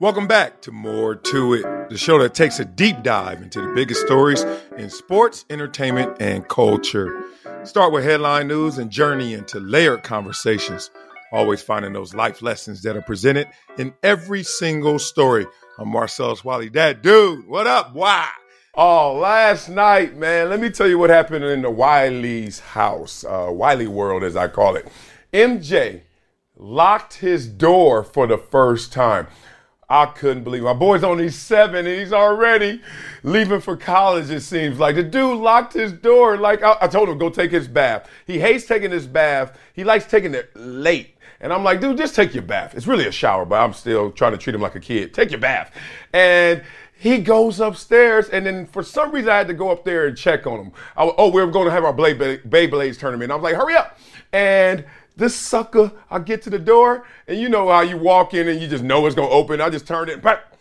Welcome back to More to It, the show that takes a deep dive into the biggest stories in sports, entertainment, and culture. Start with headline news and journey into layered conversations, always finding those life lessons that are presented in every single story. I'm Marcellus Wiley. That dude, what up? Why? Oh, last night, man, let me tell you what happened in the Wiley's house, uh, Wiley world, as I call it. MJ locked his door for the first time. I couldn't believe it. my boy's only seven and he's already leaving for college. It seems like the dude locked his door. Like I, I told him, go take his bath. He hates taking his bath. He likes taking it late. And I'm like, dude, just take your bath. It's really a shower, but I'm still trying to treat him like a kid. Take your bath. And he goes upstairs, and then for some reason I had to go up there and check on him. I, oh, we are going to have our Beyblades tournament. I was like, hurry up. And this sucker, I get to the door, and you know how you walk in and you just know it's gonna open. I just turned it, but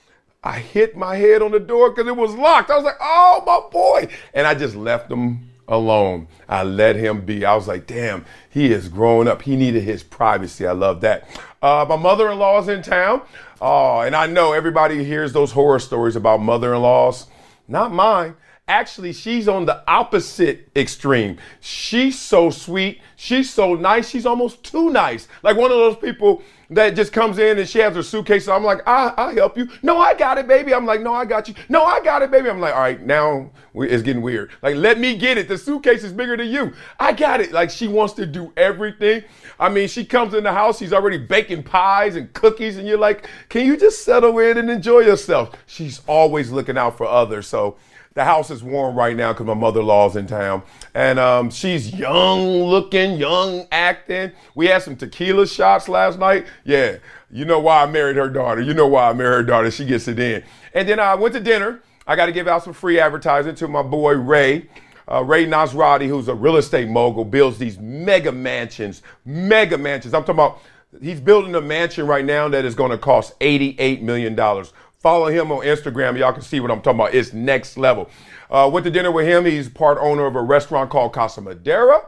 I hit my head on the door because it was locked. I was like, oh my boy. And I just left him alone. I let him be. I was like, damn, he is growing up. He needed his privacy. I love that. Uh, my mother-in-law's in town. Oh, and I know everybody hears those horror stories about mother-in-laws. Not mine. Actually, she's on the opposite extreme. She's so sweet. She's so nice. She's almost too nice. Like one of those people that just comes in and she has her suitcase. So I'm like, I, I'll help you. No, I got it, baby. I'm like, no, I got you. No, I got it, baby. I'm like, all right, now it's getting weird. Like, let me get it. The suitcase is bigger than you. I got it. Like, she wants to do everything. I mean, she comes in the house, she's already baking pies and cookies, and you're like, can you just settle in and enjoy yourself? She's always looking out for others. So, the house is warm right now because my mother-in-law's in town, and um, she's young looking, young acting. We had some tequila shots last night. Yeah, you know why I married her daughter. You know why I married her daughter. She gets it in. And then I went to dinner. I got to give out some free advertising to my boy Ray. Uh, Ray Nasrati, who's a real estate mogul, builds these mega mansions, mega mansions. I'm talking about he's building a mansion right now that is going to cost $88 million. Follow him on Instagram. Y'all can see what I'm talking about. It's next level. Uh, went to dinner with him. He's part owner of a restaurant called Casa Madera.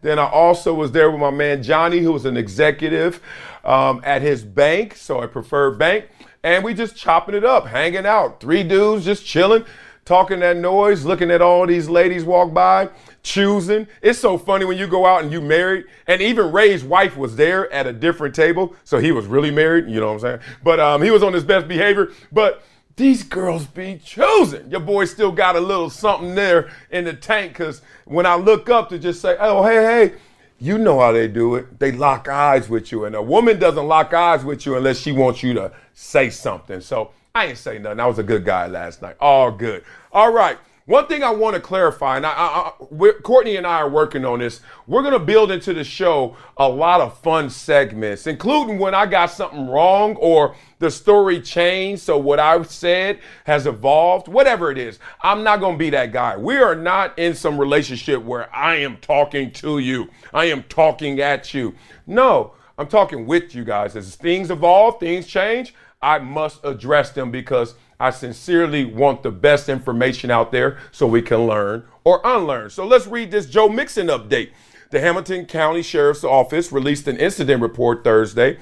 Then I also was there with my man Johnny, who was an executive um, at his bank, so a preferred bank. And we just chopping it up, hanging out. Three dudes just chilling, talking that noise, looking at all these ladies walk by choosing. It's so funny when you go out and you married, and even Ray's wife was there at a different table, so he was really married. You know what I'm saying? But um, he was on his best behavior. But these girls be choosing. Your boy still got a little something there in the tank, cause when I look up to just say, "Oh, hey, hey." You know how they do it. They lock eyes with you. And a woman doesn't lock eyes with you unless she wants you to say something. So I ain't say nothing. I was a good guy last night. All good. All right. One thing I want to clarify, and I, I, I Courtney and I are working on this. We're going to build into the show a lot of fun segments, including when I got something wrong or the story changed. So what I said has evolved, whatever it is. I'm not going to be that guy. We are not in some relationship where I am talking to you, I am talking at you. No, I'm talking with you guys. As things evolve, things change, I must address them because I sincerely want the best information out there so we can learn or unlearn. So let's read this Joe Mixon update. The Hamilton County Sheriff's Office released an incident report Thursday,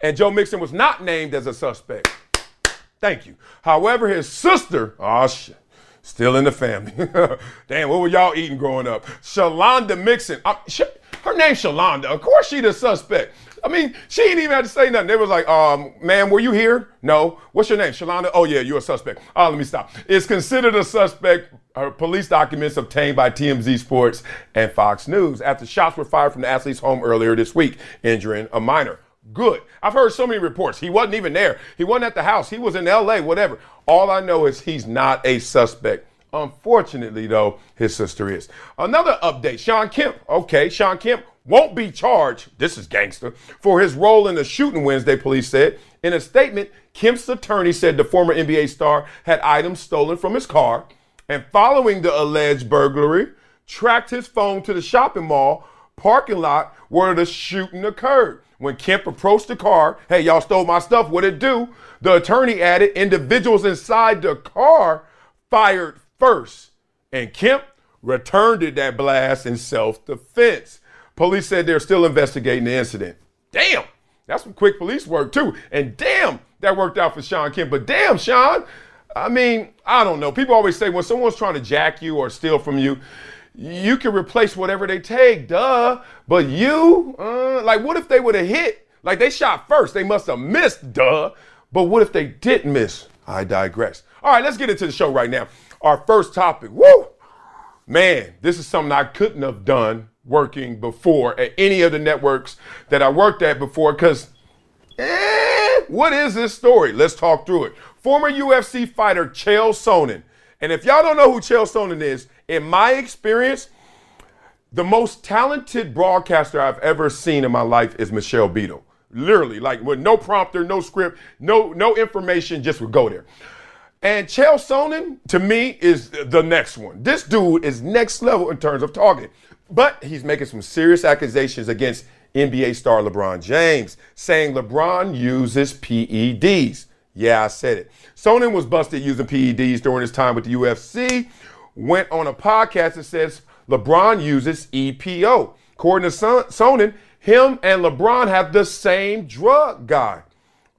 and Joe Mixon was not named as a suspect. Thank you. However, his sister, oh shit, still in the family. Damn, what were y'all eating growing up? Shalonda Mixon. Uh, sh- her name's Shalonda. Of course, she the suspect. I mean, she didn't even have to say nothing. They was like, um, ma'am, were you here? No. What's your name? Shalonda? Oh, yeah, you're a suspect. Oh, let me stop. It's considered a suspect. Her police documents obtained by TMZ Sports and Fox News after shots were fired from the athlete's home earlier this week, injuring a minor. Good. I've heard so many reports. He wasn't even there. He wasn't at the house. He was in LA, whatever. All I know is he's not a suspect. Unfortunately, though, his sister is. Another update Sean Kemp. Okay, Sean Kemp won't be charged, this is gangster, for his role in the shooting Wednesday, police said. In a statement, Kemp's attorney said the former NBA star had items stolen from his car and following the alleged burglary, tracked his phone to the shopping mall parking lot where the shooting occurred. When Kemp approached the car, hey, y'all stole my stuff, what it do? The attorney added individuals inside the car fired first, and Kemp returned to that blast in self defense. Police said they're still investigating the incident. Damn, that's some quick police work too. And damn, that worked out for Sean Kemp. But damn, Sean, I mean, I don't know. People always say when someone's trying to jack you or steal from you, you can replace whatever they take, duh. But you, uh, like, what if they would have hit? Like, they shot first. They must have missed, duh. But what if they did miss? I digress. All right, let's get into the show right now. Our first topic. Woo! Man, this is something I couldn't have done working before at any of the networks that I worked at before because, eh, what is this story? Let's talk through it. Former UFC fighter Chael Sonnen. And if y'all don't know who Chael Sonnen is, in my experience, the most talented broadcaster I've ever seen in my life is Michelle Beadle. Literally, like with no prompter, no script, no no information, just would go there. And Chael Sonnen, to me, is the next one. This dude is next level in terms of talking. But he's making some serious accusations against NBA star LeBron James, saying LeBron uses PEDs. Yeah, I said it. Sonnen was busted using PEDs during his time with the UFC, went on a podcast that says LeBron uses EPO. According to Sonnen, him and LeBron have the same drug guy.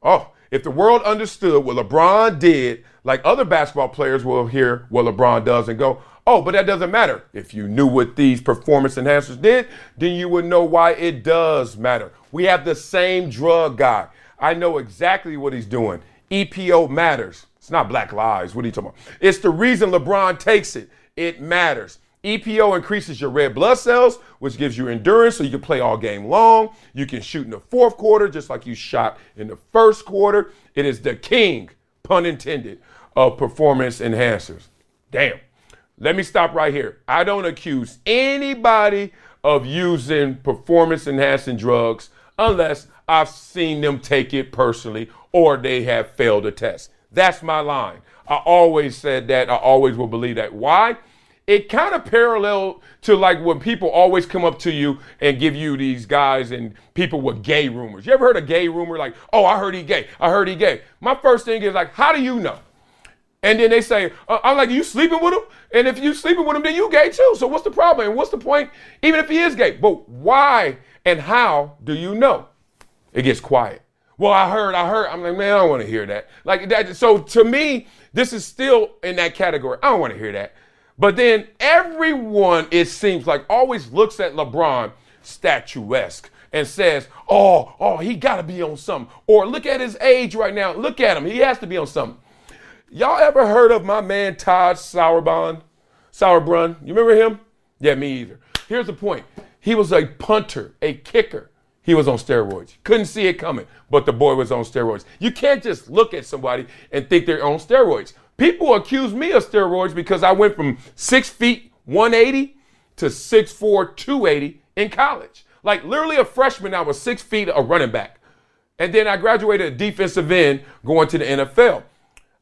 Oh, if the world understood what LeBron did, like other basketball players will hear what LeBron does and go, Oh, but that doesn't matter. If you knew what these performance enhancers did, then you would know why it does matter. We have the same drug guy. I know exactly what he's doing. EPO matters. It's not black lives. What are you talking about? It's the reason LeBron takes it. It matters. EPO increases your red blood cells, which gives you endurance so you can play all game long. You can shoot in the fourth quarter just like you shot in the first quarter. It is the king, pun intended, of performance enhancers. Damn. Let me stop right here. I don't accuse anybody of using performance enhancing drugs unless I've seen them take it personally or they have failed a test. That's my line. I always said that. I always will believe that. Why? It kind of parallel to like when people always come up to you and give you these guys and people with gay rumors. You ever heard a gay rumor like, oh, I heard he gay. I heard he gay. My first thing is like, how do you know? And then they say, uh, I'm like, you sleeping with him? And if you sleeping with him, then you gay too. So what's the problem? And what's the point? Even if he is gay. But why and how do you know? It gets quiet. Well, I heard, I heard. I'm like, man, I don't want to hear that. Like that. So to me, this is still in that category. I don't want to hear that. But then everyone, it seems like, always looks at LeBron statuesque and says, oh, oh, he got to be on something. Or look at his age right now. Look at him. He has to be on something. Y'all ever heard of my man Todd Sauerbond? Sauerbrun? You remember him? Yeah, me either. Here's the point. He was a punter, a kicker. He was on steroids. Couldn't see it coming, but the boy was on steroids. You can't just look at somebody and think they're on steroids. People accuse me of steroids because I went from six feet 180 to 6'4, 280 in college. Like literally a freshman, I was six feet a running back. And then I graduated a defensive end going to the NFL.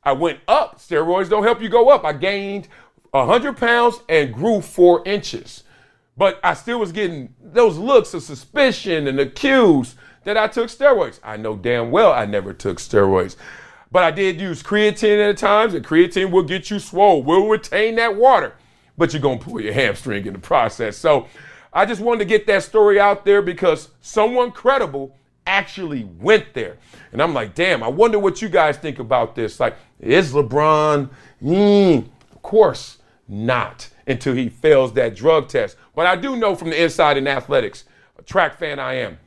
I went up. Steroids don't help you go up. I gained 100 pounds and grew four inches. But I still was getting those looks of suspicion and accused that I took steroids. I know damn well I never took steroids. But I did use creatine at times, and creatine will get you swole, will retain that water, but you're gonna pull your hamstring in the process. So I just wanted to get that story out there because someone credible actually went there. And I'm like, damn, I wonder what you guys think about this. Like, is LeBron? Mm, of course not until he fails that drug test. But I do know from the inside in athletics, a track fan I am,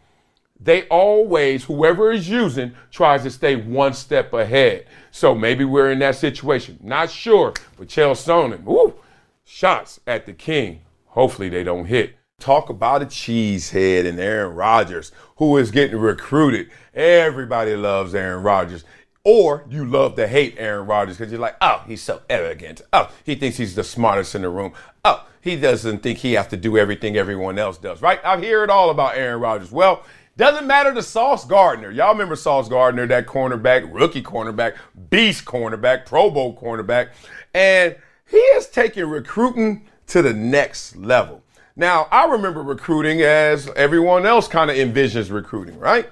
they always, whoever is using, tries to stay one step ahead. So maybe we're in that situation. Not sure, but Chael Sonnen, woo, shots at the king. Hopefully they don't hit. Talk about a cheesehead and Aaron Rodgers, who is getting recruited. Everybody loves Aaron Rodgers. Or you love to hate Aaron Rodgers because you're like, oh, he's so arrogant. Oh, he thinks he's the smartest in the room. Oh, he doesn't think he has to do everything everyone else does, right? I hear it all about Aaron Rodgers. Well, doesn't matter to Sauce Gardner. Y'all remember Sauce Gardner, that cornerback, rookie cornerback, beast cornerback, Pro Bowl cornerback. And he is taking recruiting to the next level. Now, I remember recruiting as everyone else kind of envisions recruiting, right?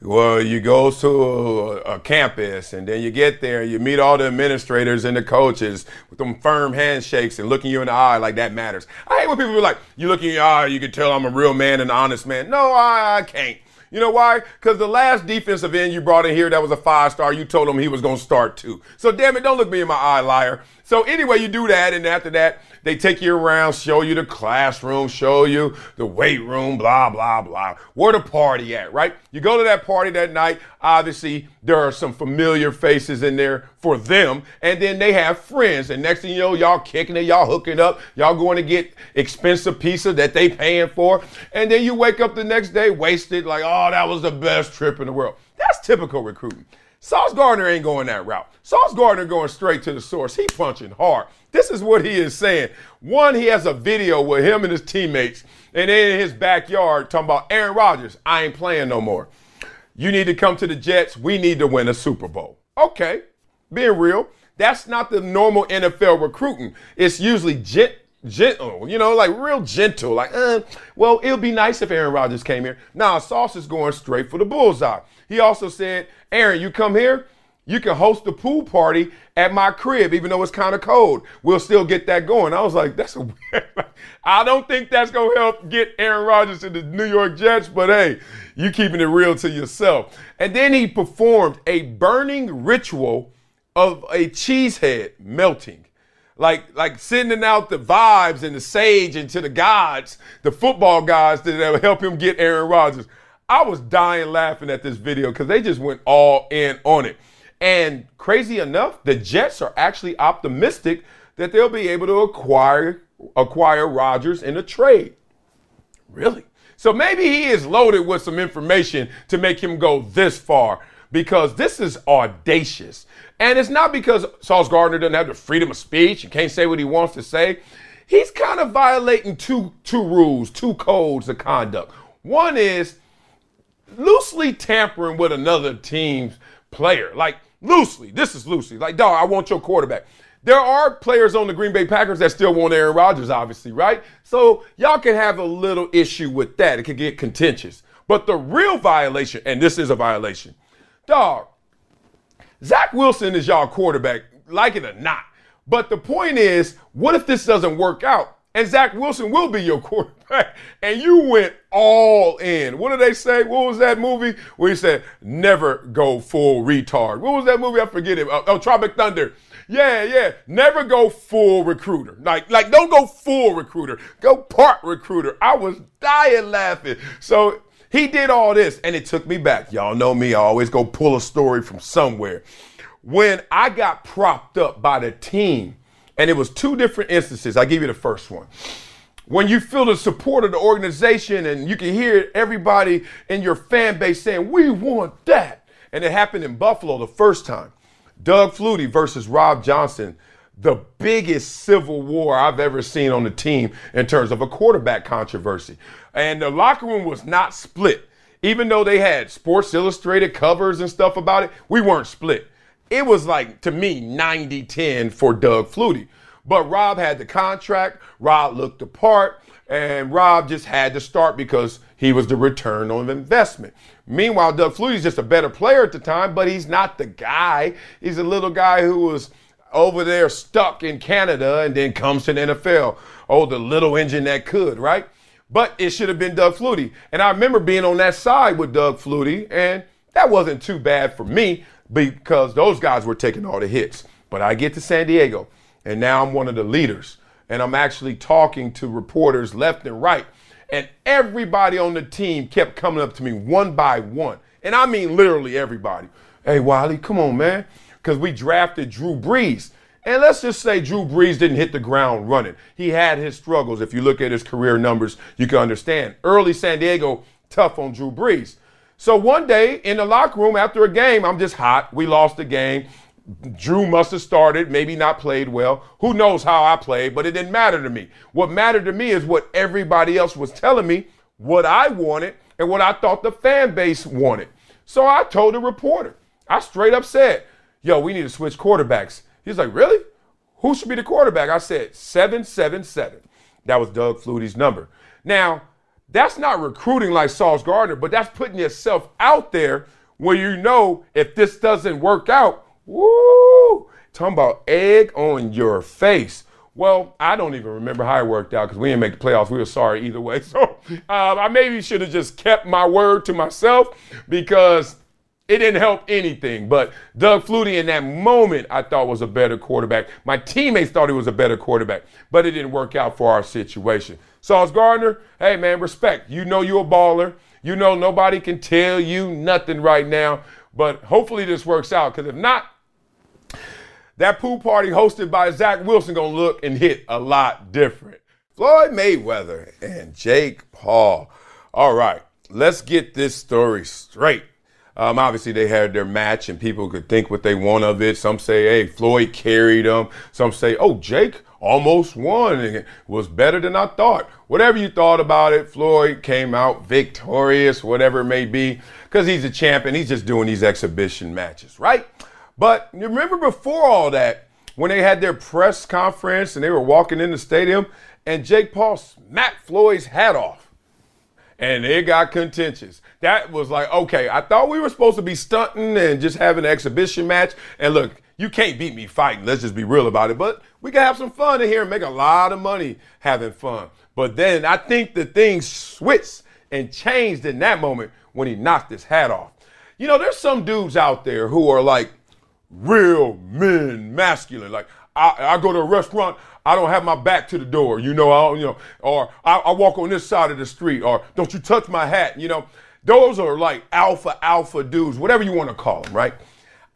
Well, you go to a, a, campus and then you get there, you meet all the administrators and the coaches with them firm handshakes and looking you in the eye like that matters. I hate when people are like, you look in your eye, you can tell I'm a real man and an honest man. No, I, I can't. You know why? Because the last defensive end you brought in here that was a five star, you told him he was going to start too. So damn it, don't look me in my eye, liar. So anyway, you do that, and after that, they take you around, show you the classroom, show you the weight room, blah, blah, blah. Where the party at, right? You go to that party that night. Obviously, there are some familiar faces in there for them. And then they have friends. And next thing you know, y'all kicking it, y'all hooking up, y'all going to get expensive pizza that they paying for. And then you wake up the next day wasted, like, oh, that was the best trip in the world. That's typical recruiting. Sauce Gardner ain't going that route. Sauce Gardner going straight to the source. He punching hard. This is what he is saying. One, he has a video with him and his teammates, and in his backyard talking about Aaron Rodgers. I ain't playing no more. You need to come to the Jets. We need to win a Super Bowl. Okay, being real. That's not the normal NFL recruiting. It's usually gent, gentle, you know, like real gentle. Like, uh, well, it would be nice if Aaron Rodgers came here. Now, Sauce is going straight for the bullseye. He also said, Aaron, you come here, you can host a pool party at my crib, even though it's kind of cold. We'll still get that going. I was like, that's a weird. I don't think that's going to help get Aaron Rodgers to the New York Jets, but hey, you're keeping it real to yourself. And then he performed a burning ritual of a cheesehead melting. Like, like sending out the vibes and the sage into the gods, the football gods that help him get Aaron Rodgers. I was dying laughing at this video because they just went all in on it. And crazy enough, the Jets are actually optimistic that they'll be able to acquire acquire Rodgers in a trade. Really? So maybe he is loaded with some information to make him go this far because this is audacious. And it's not because Sauce Gardner doesn't have the freedom of speech and can't say what he wants to say. He's kind of violating two two rules, two codes of conduct. One is loosely tampering with another team's player. Like loosely. This is loosely. Like, dog, I want your quarterback. There are players on the Green Bay Packers that still want Aaron Rodgers, obviously, right? So y'all can have a little issue with that. It could get contentious. But the real violation, and this is a violation, dog, Zach Wilson is y'all quarterback, like it or not. But the point is, what if this doesn't work out? And Zach Wilson will be your quarterback. And you went all in. What did they say? What was that movie where he said, never go full retard? What was that movie? I forget it. Oh, oh Tropic Thunder. Yeah, yeah. Never go full recruiter. Like, like, don't go full recruiter. Go part recruiter. I was dying laughing. So he did all this, and it took me back. Y'all know me. I always go pull a story from somewhere. When I got propped up by the team and it was two different instances. I give you the first one. When you feel the support of the organization and you can hear everybody in your fan base saying, We want that. And it happened in Buffalo the first time. Doug Flutie versus Rob Johnson, the biggest civil war I've ever seen on the team in terms of a quarterback controversy. And the locker room was not split. Even though they had Sports Illustrated covers and stuff about it, we weren't split. It was like, to me, 90 10 for Doug Flutie. But Rob had the contract, Rob looked the part, and Rob just had to start because he was the return on investment. Meanwhile, Doug Flutie's just a better player at the time, but he's not the guy. He's a little guy who was over there stuck in Canada and then comes to the NFL. Oh, the little engine that could, right? But it should have been Doug Flutie. And I remember being on that side with Doug Flutie, and that wasn't too bad for me because those guys were taking all the hits. But I get to San Diego, and now I'm one of the leaders. And I'm actually talking to reporters left and right. And everybody on the team kept coming up to me one by one. And I mean literally everybody. Hey, Wiley, come on, man because we drafted Drew Brees. And let's just say Drew Brees didn't hit the ground running. He had his struggles. If you look at his career numbers, you can understand. Early San Diego, tough on Drew Brees. So one day in the locker room after a game, I'm just hot. We lost the game. Drew must have started, maybe not played well. Who knows how I played, but it didn't matter to me. What mattered to me is what everybody else was telling me, what I wanted, and what I thought the fan base wanted. So I told the reporter, I straight up said, yo, we need to switch quarterbacks. He's like, really? Who should be the quarterback? I said, 777. That was Doug Flutie's number. Now, that's not recruiting like Sauce Gardner, but that's putting yourself out there where you know if this doesn't work out, woo, talking about egg on your face. Well, I don't even remember how it worked out because we didn't make the playoffs. We were sorry either way. So um, I maybe should have just kept my word to myself because it didn't help anything. But Doug Flutie in that moment, I thought was a better quarterback. My teammates thought he was a better quarterback, but it didn't work out for our situation. Sauce Gardner, hey man, respect. You know you're a baller. You know nobody can tell you nothing right now. But hopefully this works out. Because if not, that pool party hosted by Zach Wilson gonna look and hit a lot different. Floyd Mayweather and Jake Paul. All right, let's get this story straight. Um, obviously, they had their match, and people could think what they want of it. Some say, "Hey, Floyd carried them." Some say, "Oh, Jake almost won and was better than I thought." Whatever you thought about it, Floyd came out victorious, whatever it may be, because he's a champion. He's just doing these exhibition matches, right? But remember before all that, when they had their press conference and they were walking in the stadium, and Jake Paul smacked Floyd's hat off and it got contentious. That was like, okay, I thought we were supposed to be stunting and just having an exhibition match. And look, you can't beat me fighting. Let's just be real about it. But we can have some fun in here and make a lot of money having fun. But then I think the things switched and changed in that moment when he knocked his hat off. You know, there's some dudes out there who are like real men, masculine. Like, I, I go to a restaurant, I don't have my back to the door, you know, I you know, or I, I walk on this side of the street, or don't you touch my hat, you know. Those are like alpha, alpha dudes, whatever you want to call them, right?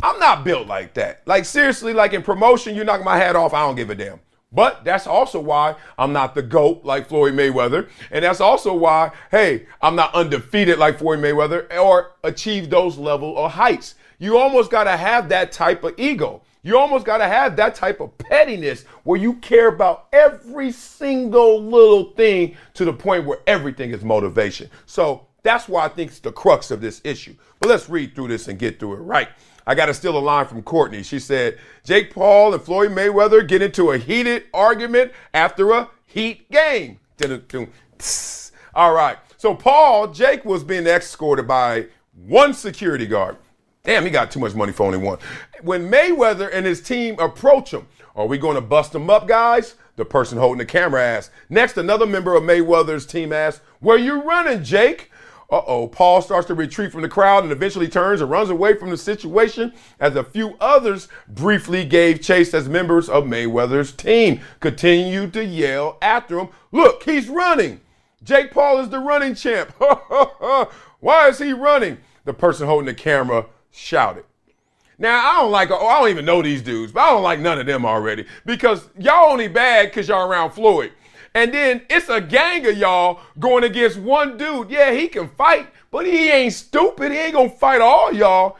I'm not built like that. Like seriously, like in promotion, you knock my hat off, I don't give a damn. But that's also why I'm not the GOAT like Floyd Mayweather. And that's also why, hey, I'm not undefeated like Floyd Mayweather or achieve those level of heights. You almost got to have that type of ego. You almost got to have that type of pettiness where you care about every single little thing to the point where everything is motivation. So that's why I think it's the crux of this issue. But let's read through this and get through it right. I got to steal a line from Courtney. She said, Jake Paul and Floyd Mayweather get into a heated argument after a heat game. All right. So Paul, Jake was being escorted by one security guard. Damn, he got too much money for only one. When Mayweather and his team approach him, are we going to bust him up, guys? The person holding the camera asks. Next, another member of Mayweather's team asks, Where you running, Jake? Uh oh. Paul starts to retreat from the crowd and eventually turns and runs away from the situation as a few others briefly gave chase as members of Mayweather's team continued to yell after him. Look, he's running. Jake Paul is the running champ. Why is he running? The person holding the camera shouted. Now I don't like oh, I don't even know these dudes, but I don't like none of them already because y'all only bad because y'all around Floyd. And then it's a gang of y'all going against one dude. Yeah, he can fight, but he ain't stupid. He ain't gonna fight all y'all.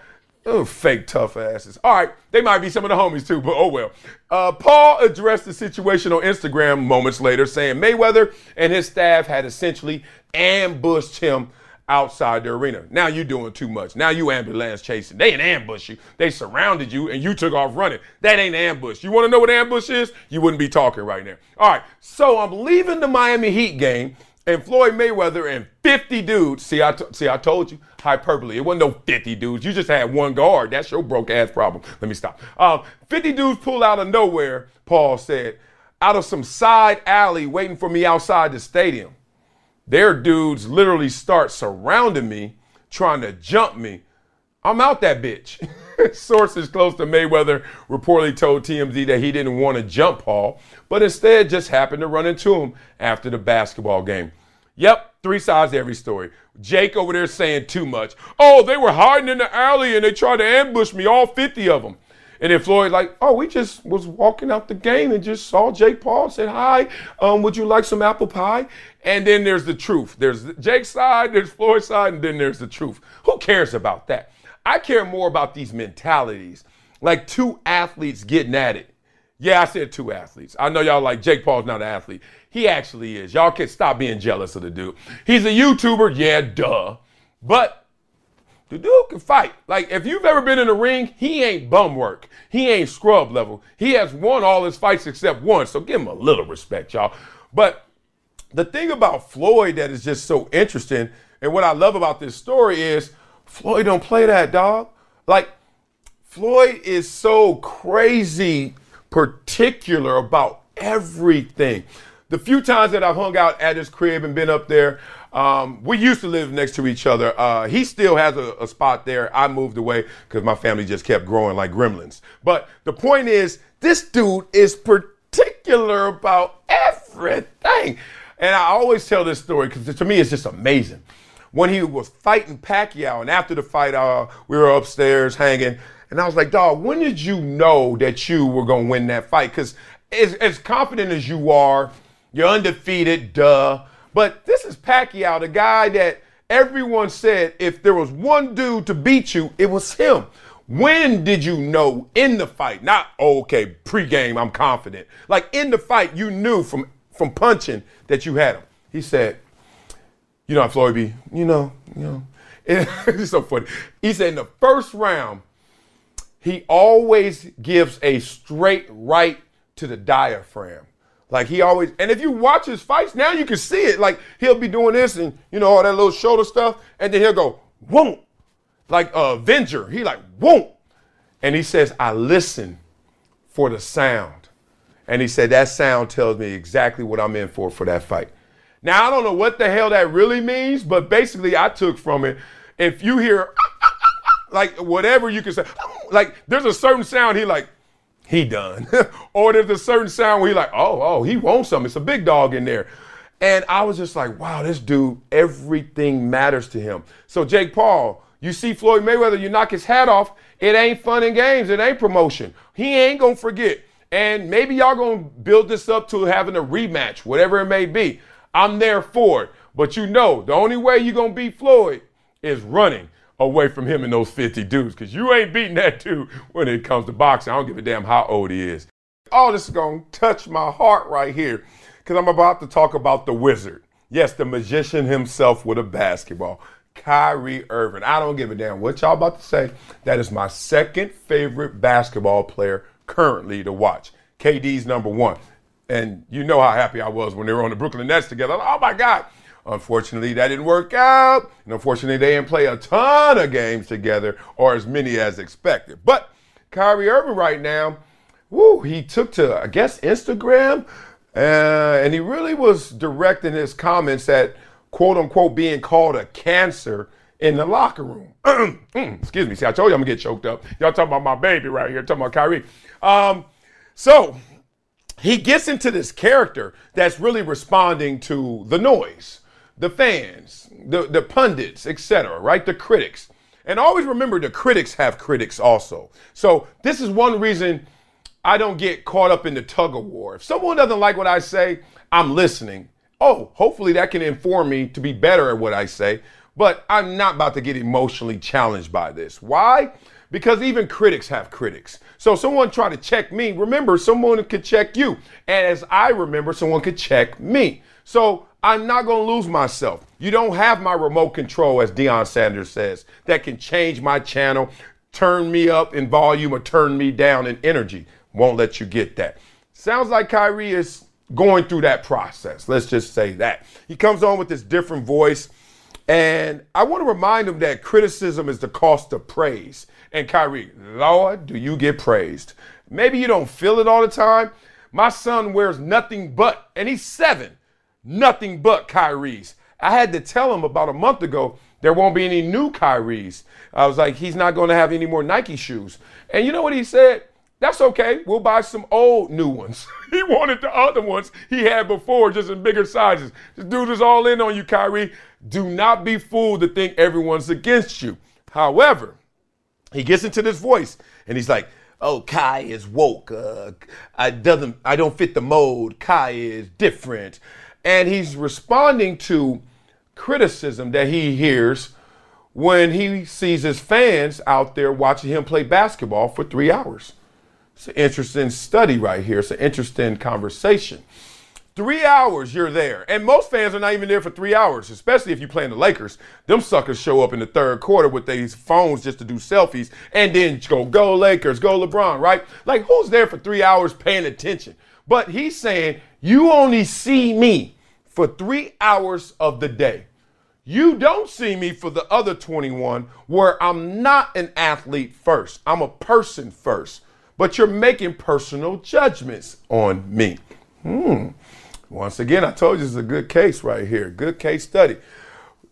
Oh, fake tough asses. All right, they might be some of the homies too, but oh well. Uh, Paul addressed the situation on Instagram moments later, saying Mayweather and his staff had essentially ambushed him outside the arena. Now you're doing too much. Now you ambulance chasing. They didn't ambush you. They surrounded you and you took off running. That ain't ambush. You want to know what ambush is? You wouldn't be talking right now. All right. So I'm leaving the Miami Heat game and Floyd Mayweather and 50 dudes. See, I t- see, I told you hyperbole. It wasn't no 50 dudes. You just had one guard. That's your broke ass problem. Let me stop. Um, 50 dudes pull out of nowhere. Paul said, out of some side alley, waiting for me outside the stadium. Their dudes literally start surrounding me, trying to jump me. I'm out that bitch. Sources close to Mayweather reportedly told TMZ that he didn't want to jump Paul, but instead just happened to run into him after the basketball game. Yep, three sides to every story. Jake over there saying too much. Oh, they were hiding in the alley and they tried to ambush me, all 50 of them. And then Floyd like, oh, we just was walking out the game and just saw Jake Paul, said hi. Um, would you like some apple pie? And then there's the truth. There's Jake's side, there's Floyd's side, and then there's the truth. Who cares about that? I care more about these mentalities, like two athletes getting at it. Yeah, I said two athletes. I know y'all like Jake Paul's not an athlete. He actually is. Y'all can stop being jealous of the dude. He's a YouTuber, yeah, duh. But the dude can fight. Like, if you've ever been in the ring, he ain't bum work. He ain't scrub level. He has won all his fights except one, so give him a little respect, y'all. But the thing about Floyd that is just so interesting, and what I love about this story is Floyd don't play that, dog. Like, Floyd is so crazy particular about everything. The few times that I've hung out at his crib and been up there, um, we used to live next to each other. Uh, he still has a, a, spot there. I moved away because my family just kept growing like gremlins. But the point is, this dude is particular about everything. And I always tell this story because to me it's just amazing. When he was fighting Pacquiao, and after the fight, uh, we were upstairs hanging, and I was like, dog, when did you know that you were to win that fight? Because as, as confident as you are, you're undefeated, duh. But this is Pacquiao, the guy that everyone said if there was one dude to beat you, it was him. When did you know in the fight? Not oh, okay, pregame, I'm confident. Like in the fight, you knew from from punching that you had him. He said, "You know, Floyd B. You know, you know." it's so funny. He said in the first round, he always gives a straight right to the diaphragm. Like he always, and if you watch his fights now, you can see it. Like he'll be doing this and you know all that little shoulder stuff, and then he'll go won't like uh, Avenger. He like won't, and he says, "I listen for the sound," and he said that sound tells me exactly what I'm in for for that fight. Now I don't know what the hell that really means, but basically I took from it. If you hear like whatever you can say, like there's a certain sound he like he done. or there's a certain sound where he like, oh, oh, he wants something. It's a big dog in there. And I was just like, wow, this dude, everything matters to him. So Jake Paul, you see Floyd Mayweather, you knock his hat off, it ain't fun and games, it ain't promotion. He ain't gonna forget. And maybe y'all gonna build this up to having a rematch, whatever it may be. I'm there for it. But you know, the only way you're gonna beat Floyd is running away from him and those 50 dudes because you ain't beating that dude when it comes to boxing. I don't give a damn how old he is. All this is going to touch my heart right here because I'm about to talk about the wizard. Yes, the magician himself with a basketball. Kyrie Irving. I don't give a damn what y'all about to say. That is my second favorite basketball player currently to watch. KD's number one. And you know how happy I was when they were on the Brooklyn Nets together. oh my God, Unfortunately, that didn't work out. And unfortunately, they didn't play a ton of games together or as many as expected. But Kyrie Irving right now, woo, he took to, I guess, Instagram, uh, and he really was directing his comments at quote unquote being called a cancer in the locker room. Mm, excuse me. See, I told you I'm gonna get choked up. Y'all talking about my baby right here, talking about Kyrie. Um, so he gets into this character that's really responding to the noise the fans, the, the pundits, etc., right? The critics. And always remember the critics have critics also. So this is one reason I don't get caught up in the tug of war. If someone doesn't like what I say, I'm listening. Oh, hopefully that can inform me to be better at what I say. But I'm not about to get emotionally challenged by this. Why? because even critics have critics. So someone try to check me, remember someone could check you. And as I remember, someone could check me. So I'm not going to lose myself. You don't have my remote control, as Deion Sanders says, that can change my channel, turn me up in volume or turn me down in energy. Won't let you get that. Sounds like Kyrie is going through that process. Let's just say that. He comes on with this different voice. And I want to remind him that criticism is the cost of praise. And Kyrie, Lord, do you get praised? Maybe you don't feel it all the time. My son wears nothing but, and he's seven, nothing but Kyrie's. I had to tell him about a month ago there won't be any new Kyrie's. I was like, he's not going to have any more Nike shoes. And you know what he said? That's okay. We'll buy some old new ones. he wanted the other ones he had before, just in bigger sizes. This dude is all in on you, Kyrie. Do not be fooled to think everyone's against you. However, he gets into this voice and he's like, "Oh, Kai is woke. Uh, I doesn't. I don't fit the mold. Kai is different," and he's responding to criticism that he hears when he sees his fans out there watching him play basketball for three hours. It's an interesting study right here. It's an interesting conversation. Three hours you're there. And most fans are not even there for three hours, especially if you play in the Lakers. Them suckers show up in the third quarter with these phones just to do selfies and then go, go Lakers, go LeBron, right? Like, who's there for three hours paying attention? But he's saying, you only see me for three hours of the day. You don't see me for the other 21 where I'm not an athlete first. I'm a person first. But you're making personal judgments on me. Hmm. Once again, I told you it's a good case right here, good case study.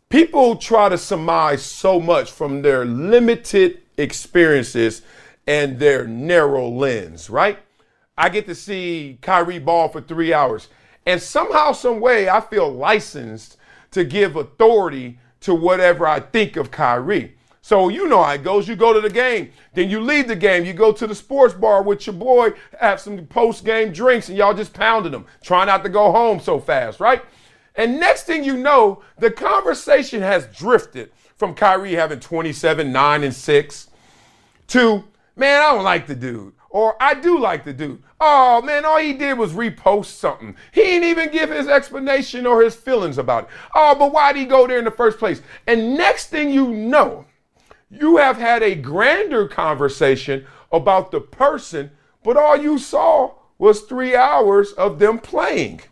People try to surmise so much from their limited experiences and their narrow lens, right? I get to see Kyrie ball for three hours. And somehow, some way, I feel licensed to give authority to whatever I think of Kyrie. So you know how it goes. You go to the game, then you leave the game. You go to the sports bar with your boy, have some post game drinks, and y'all just pounding them, trying not to go home so fast, right? And next thing you know, the conversation has drifted from Kyrie having 27, 9, and 6 to, man, I don't like the dude. Or I do like the dude. Oh man, all he did was repost something. He didn't even give his explanation or his feelings about it. Oh, but why'd he go there in the first place? And next thing you know, you have had a grander conversation about the person, but all you saw was three hours of them playing.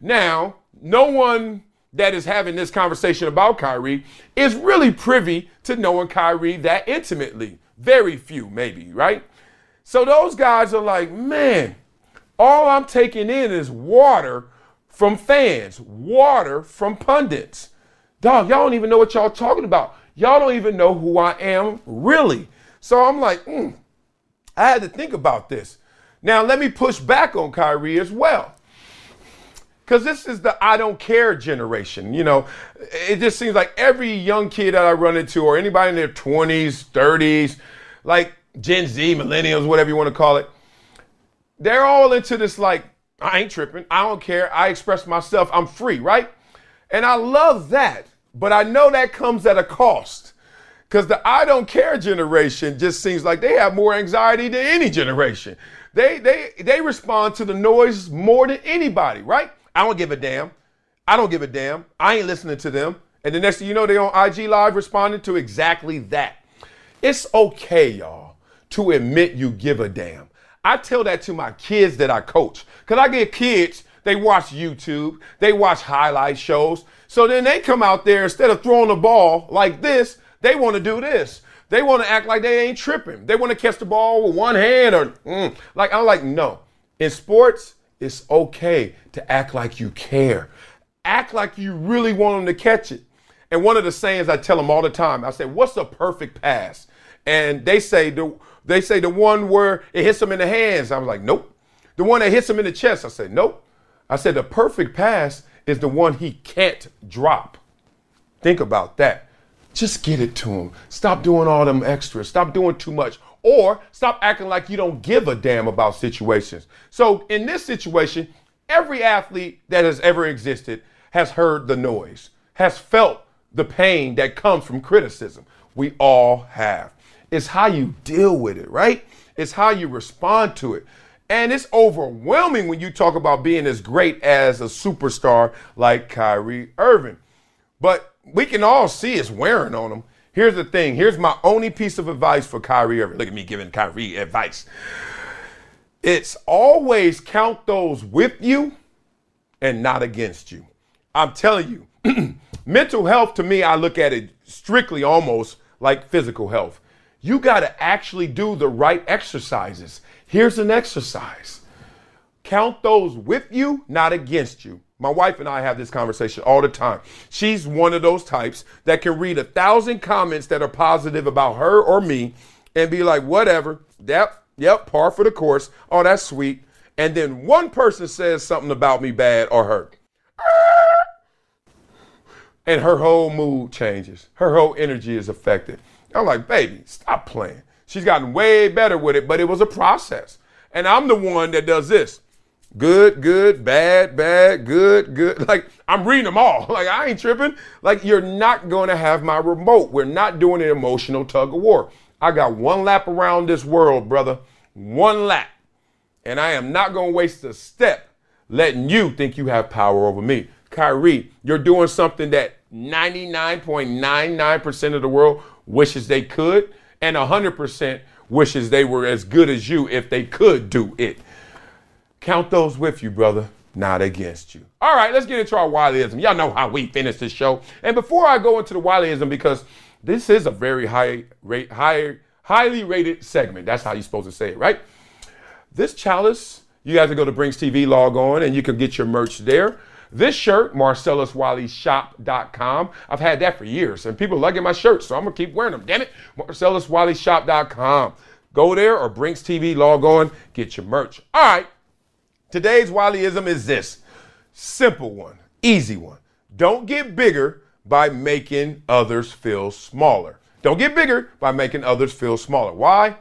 Now, no one that is having this conversation about Kyrie is really privy to knowing Kyrie that intimately. Very few, maybe, right? So those guys are like, man, all I'm taking in is water from fans, water from pundits. Dog, y'all don't even know what y'all talking about. Y'all don't even know who I am really. So I'm like, mm, I had to think about this. Now, let me push back on Kyrie as well. Because this is the I don't care generation. You know, it just seems like every young kid that I run into, or anybody in their 20s, 30s, like Gen Z, millennials, whatever you want to call it, they're all into this like, I ain't tripping. I don't care. I express myself. I'm free, right? And I love that. But I know that comes at a cost. Because the I don't care generation just seems like they have more anxiety than any generation. They, they, they respond to the noise more than anybody, right? I don't give a damn. I don't give a damn. I ain't listening to them. And the next thing you know, they on IG Live responding to exactly that. It's okay, y'all, to admit you give a damn. I tell that to my kids that I coach. Because I get kids, they watch YouTube, they watch highlight shows. So then they come out there, instead of throwing the ball like this, they want to do this. They want to act like they ain't tripping. They want to catch the ball with one hand or mm. like I'm like, no. In sports, it's okay to act like you care. Act like you really want them to catch it. And one of the sayings I tell them all the time, I say, "What's a perfect pass?" And they say the they say the one where it hits them in the hands. I was like, "Nope." The one that hits them in the chest. I said, "Nope." I said the perfect pass is the one he can't drop. Think about that. Just get it to him. Stop doing all them extras. Stop doing too much. Or stop acting like you don't give a damn about situations. So, in this situation, every athlete that has ever existed has heard the noise, has felt the pain that comes from criticism. We all have. It's how you deal with it, right? It's how you respond to it. And it's overwhelming when you talk about being as great as a superstar like Kyrie Irving. But we can all see it's wearing on him. Here's the thing. Here's my only piece of advice for Kyrie Irving. Look at me giving Kyrie advice. It's always count those with you and not against you. I'm telling you, mental health to me, I look at it strictly almost like physical health. You got to actually do the right exercises. Here's an exercise count those with you, not against you. My wife and I have this conversation all the time. She's one of those types that can read a thousand comments that are positive about her or me and be like, whatever, yep, yep, par for the course. Oh, that's sweet. And then one person says something about me bad or her. And her whole mood changes. Her whole energy is affected. I'm like, baby, stop playing. She's gotten way better with it, but it was a process. And I'm the one that does this. Good, good, bad, bad, good, good. Like I'm reading them all. Like I ain't tripping. Like you're not going to have my remote. We're not doing an emotional tug of war. I got one lap around this world, brother. One lap. And I am not going to waste a step letting you think you have power over me. Kyrie, you're doing something that 99.99% of the world wishes they could, and 100% wishes they were as good as you if they could do it. Count those with you, brother, not against you. All right, let's get into our Wileyism. Y'all know how we finish this show. And before I go into the Wileyism, because this is a very high rate, high, highly rated segment. That's how you're supposed to say it, right? This chalice, you guys can go to Brinks TV, log on, and you can get your merch there. This shirt, MarcellusWileyShop.com. I've had that for years, and people liking my shirts, so I'm gonna keep wearing them. Damn it, MarcellusWileyShop.com. Go there or Brinks TV, log on, get your merch. All right, today's Wileyism is this simple one, easy one. Don't get bigger by making others feel smaller. Don't get bigger by making others feel smaller. Why?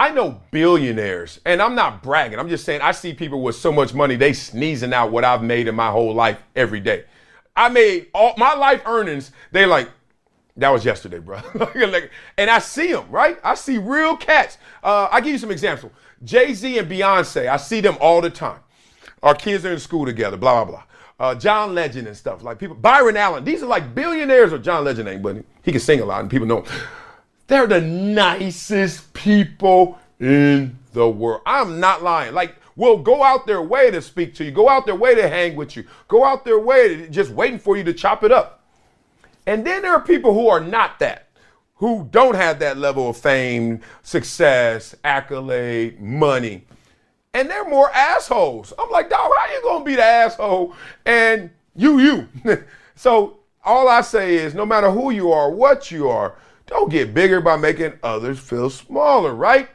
I know billionaires, and I'm not bragging. I'm just saying I see people with so much money, they sneezing out what I've made in my whole life every day. I made all my life earnings, they like, that was yesterday, bro. and I see them, right? I see real cats. Uh, I give you some examples. Jay Z and Beyonce, I see them all the time. Our kids are in school together, blah, blah, blah. Uh, John Legend and stuff. Like people, Byron Allen, these are like billionaires, or John Legend ain't, but he can sing a lot and people know him. They're the nicest people in the world. I'm not lying. Like, will go out their way to speak to you, go out their way to hang with you, go out their way to just waiting for you to chop it up. And then there are people who are not that, who don't have that level of fame, success, accolade, money. And they're more assholes. I'm like, dog, how you gonna be the asshole and you, you? so all I say is no matter who you are, what you are, don't get bigger by making others feel smaller, right?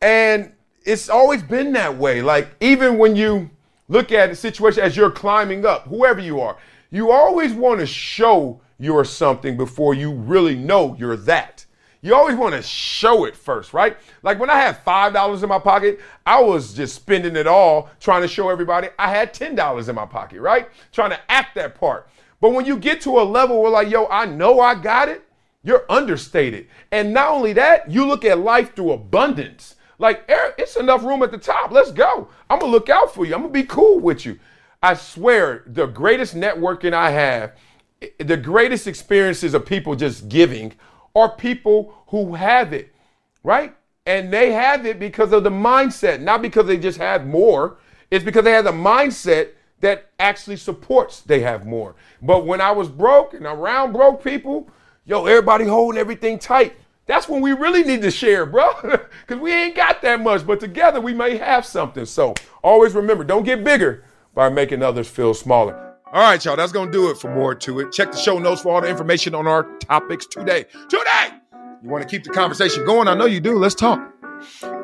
And it's always been that way. Like, even when you look at the situation as you're climbing up, whoever you are, you always want to show you're something before you really know you're that. You always want to show it first, right? Like when I had $5 in my pocket, I was just spending it all trying to show everybody I had $10 in my pocket, right? Trying to act that part. But when you get to a level where, like, yo, I know I got it, you're understated. And not only that, you look at life through abundance. Like, it's enough room at the top. Let's go. I'm going to look out for you. I'm going to be cool with you. I swear, the greatest networking I have, the greatest experiences of people just giving are people who have it, right? And they have it because of the mindset, not because they just have more. It's because they have the mindset that actually supports they have more. But when I was broke and around broke people, yo, everybody holding everything tight. That's when we really need to share, bro. Because we ain't got that much, but together we may have something. So always remember, don't get bigger by making others feel smaller. All right, y'all, that's going to do it for more to it. Check the show notes for all the information on our topics today. Today! You want to keep the conversation going? I know you do. Let's talk.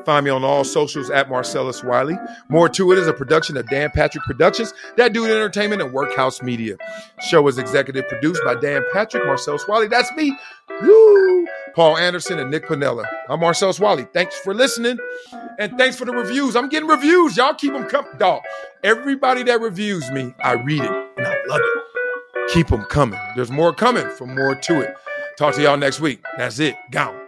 Find me on all socials at Marcellus Wiley. More to it is a production of Dan Patrick Productions, Dat Dude Entertainment, and Workhouse Media. Show is executive produced by Dan Patrick, Marcellus Wiley. That's me. Woo! Paul Anderson and Nick Panella. I'm Marcellus Wiley. Thanks for listening. And thanks for the reviews. I'm getting reviews. Y'all keep them coming. Dog, everybody that reviews me, I read it and I love it. Keep them coming. There's more coming for more to it. Talk to y'all next week. That's it. Gone.